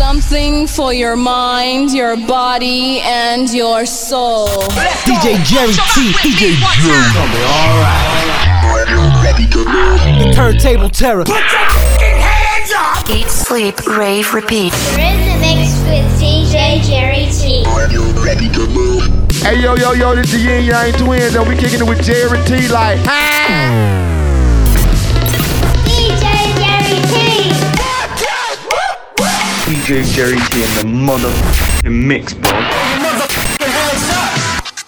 something for your mind, your body, and your soul. DJ Jerry T. DJ Jerry. The turntable terror. Put your fucking hands up! Eat, sleep, rave, repeat. You're in the mix with DJ Jerry T. Are you ready to move? Hey yo yo yo, this the Yin Yang Twins, and we kicking it with Jerry T like. DJ DJ Jerry T in the motherfucking mix, bro.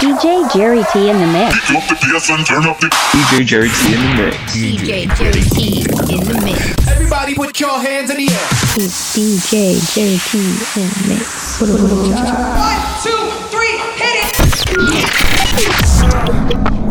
DJ Jerry T in the mix. Pick up the PS and turn up the. DJ Jerry T in the mix. DJ Jerry T in the mix. Everybody put your hands in the air. It's DJ Jerry T in the mix. One, two, three, hit it!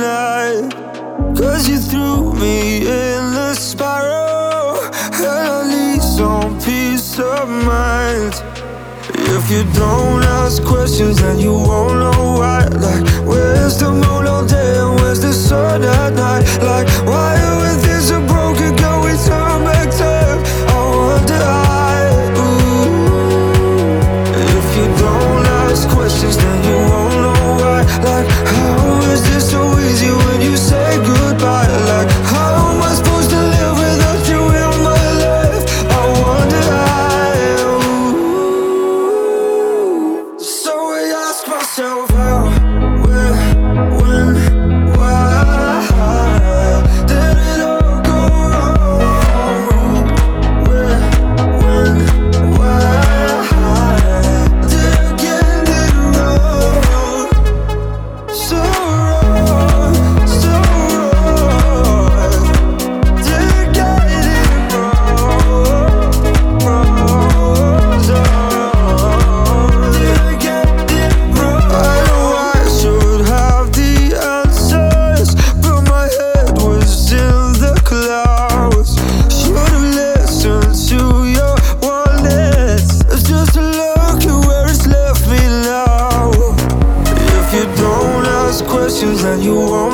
Cause you threw me in spiral. And I need some peace of mind. If you don't ask questions, then you won't know why. Like, where's the moon all day and where's the sun at night? Like, you won't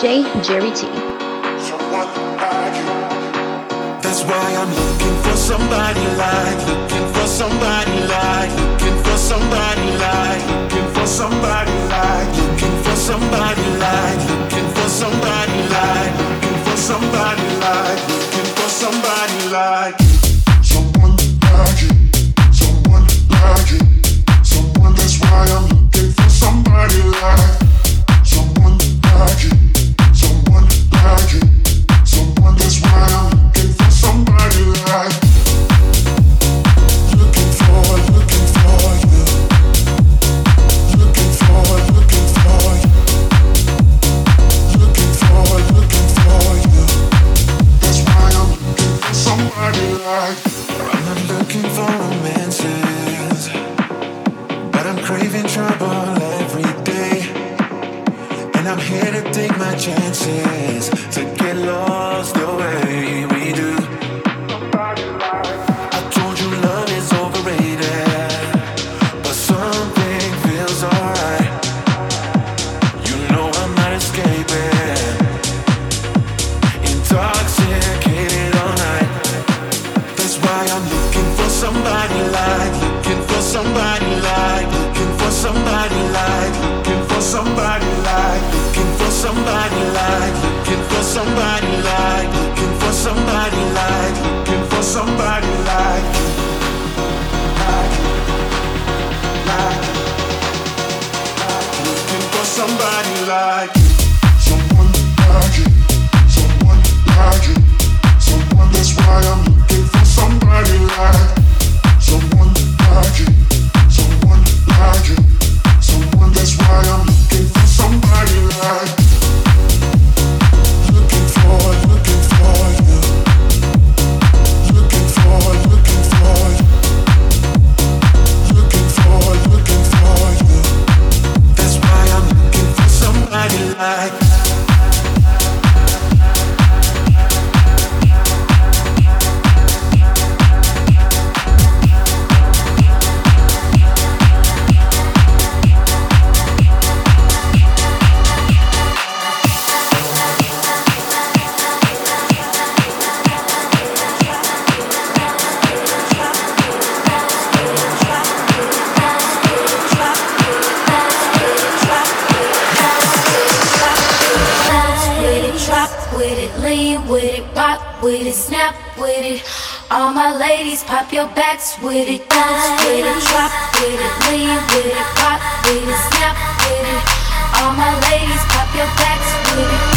DJ Jerry T. That's why I'm looking for somebody like, looking for somebody like, looking for somebody like, looking for somebody like, looking for somebody like, looking for somebody like, looking for somebody like, looking for somebody like. Somebody like, looking for somebody like, looking for somebody like, looking for somebody like, looking for somebody like, looking for somebody like, looking for somebody like, looking for somebody like, like, like, like, looking for somebody like, someone like you, someone like you, someone. That's why I'm looking for somebody like, I am with it. All my ladies, pop your backs with it. Bounce with it, drop with it, lean with it, rock with it, snap with it. All my ladies, pop your backs with it,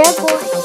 é bom.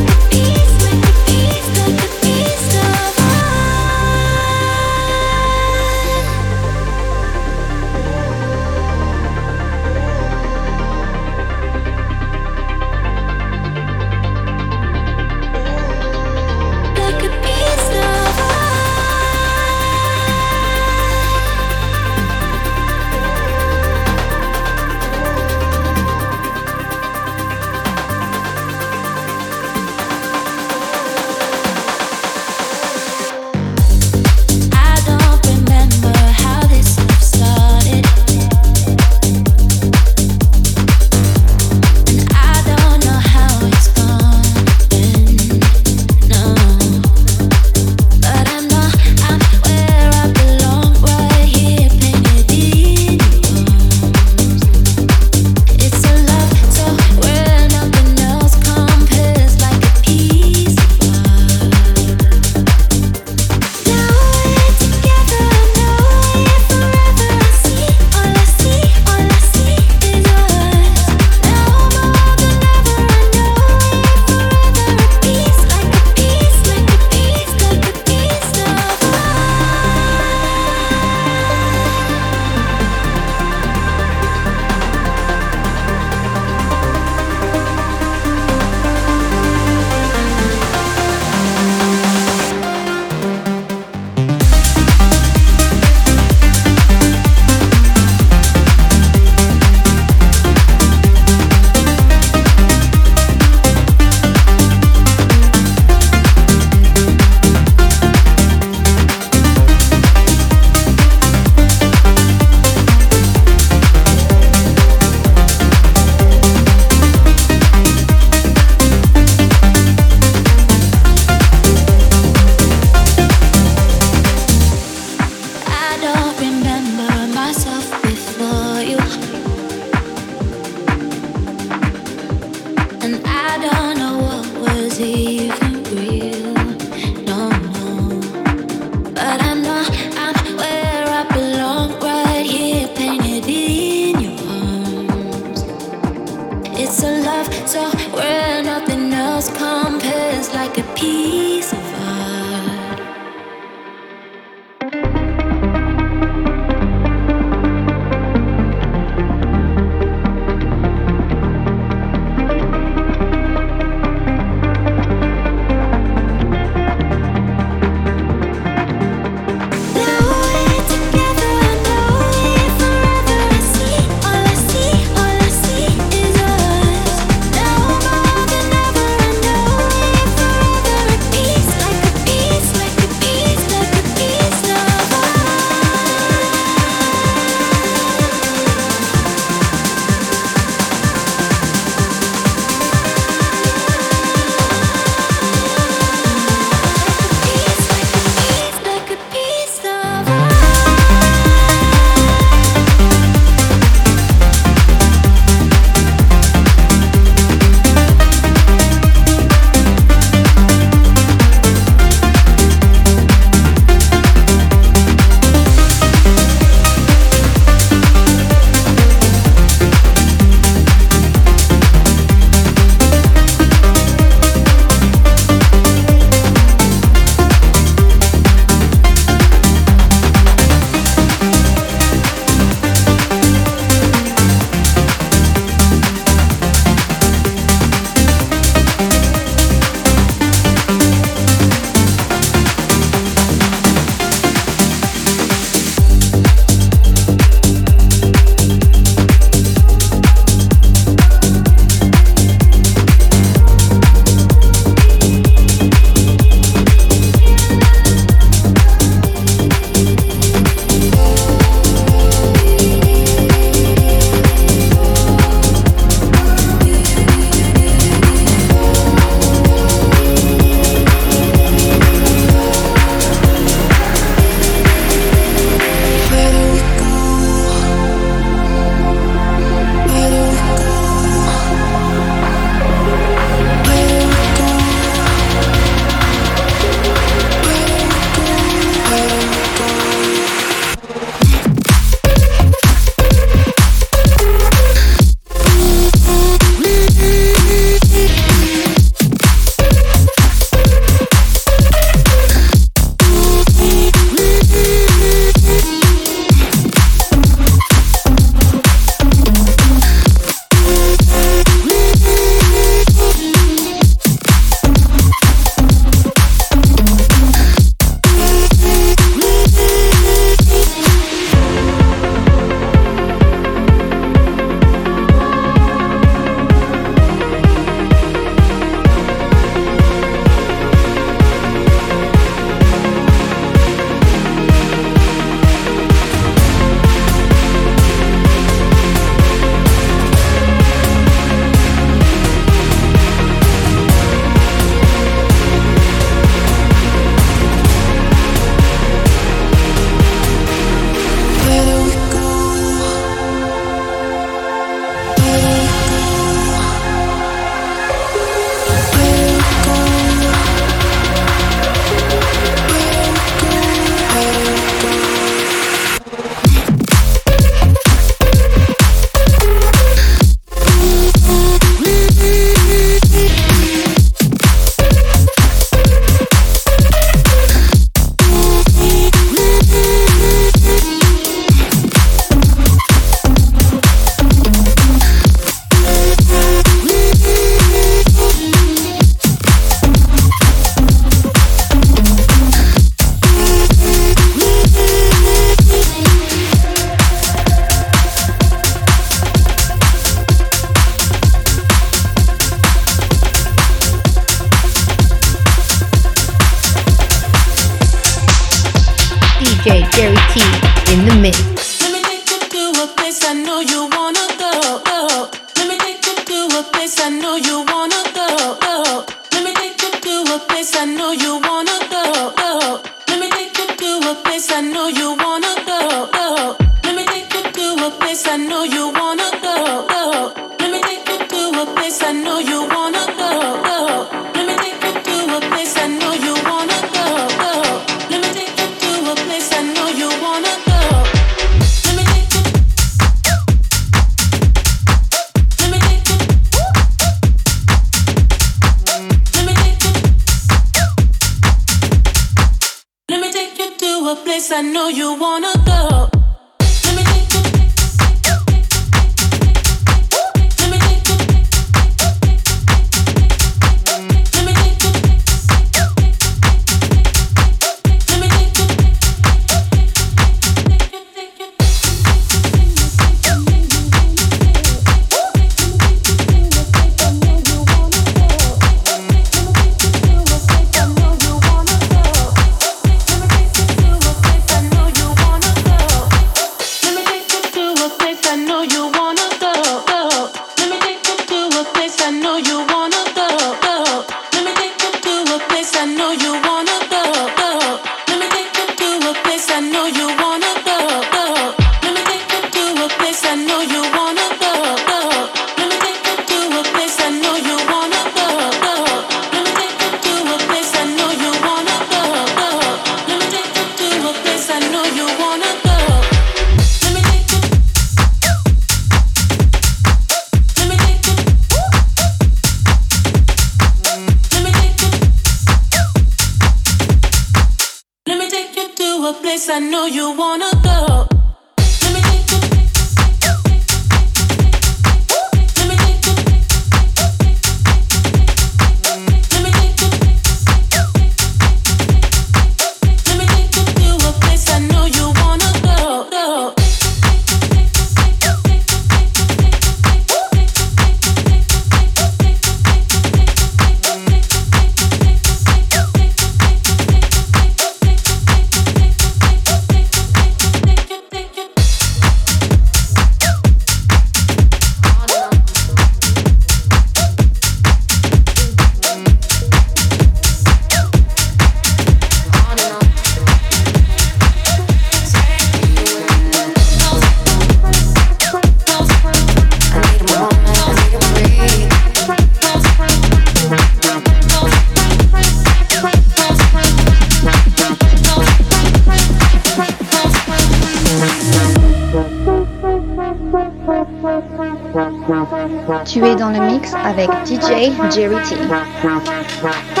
Jerry T.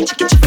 Get, get.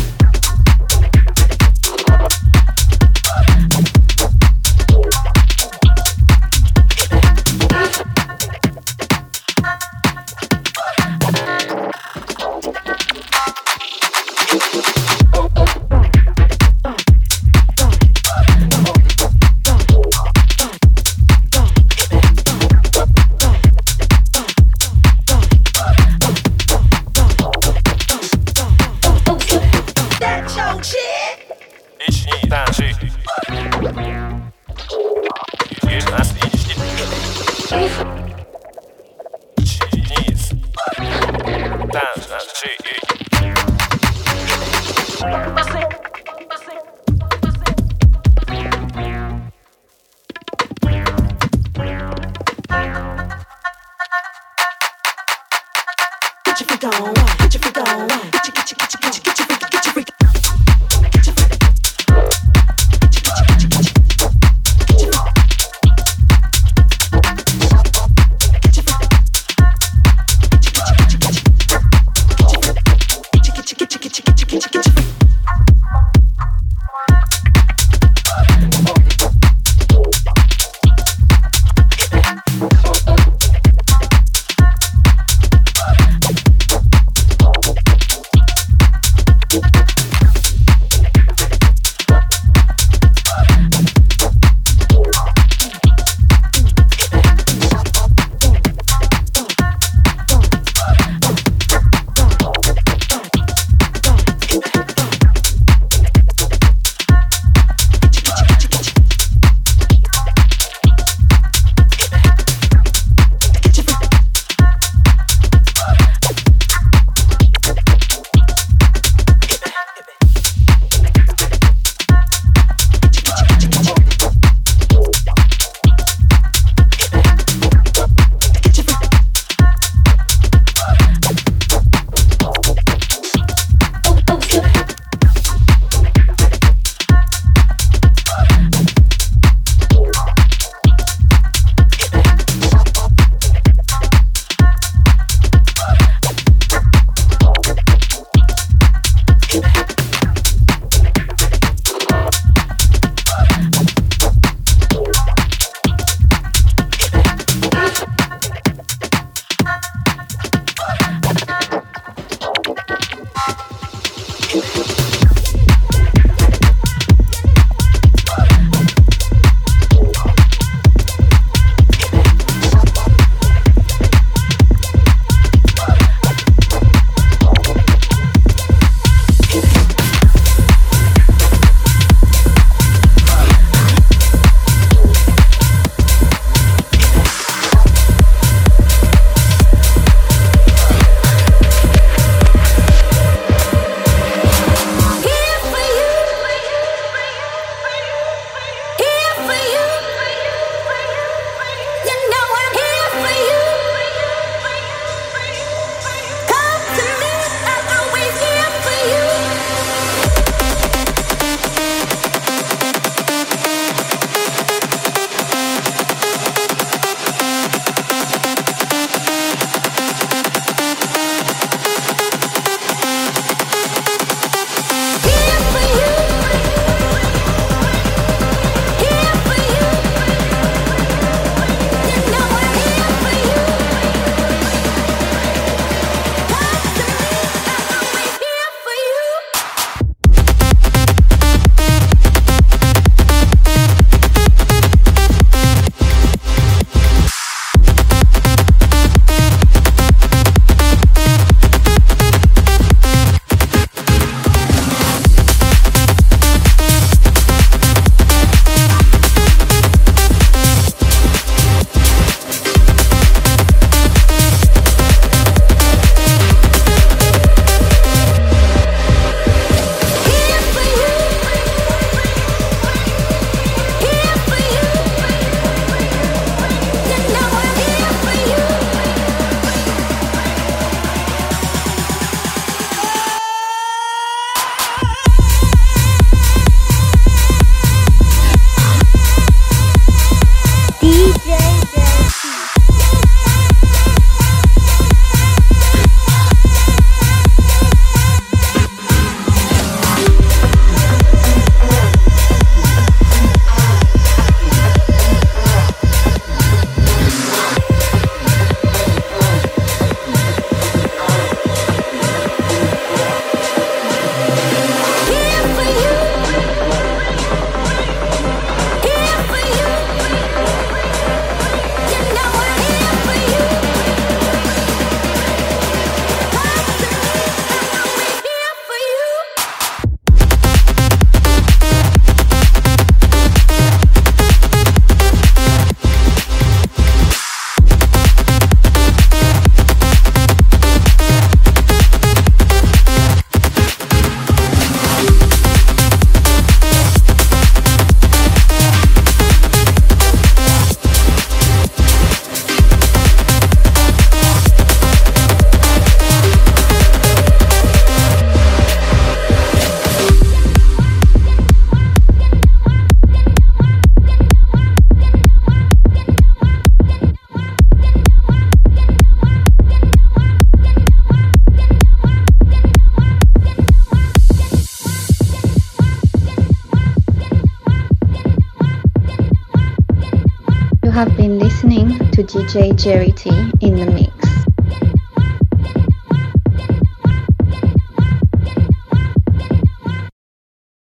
DJ Jerry T in the.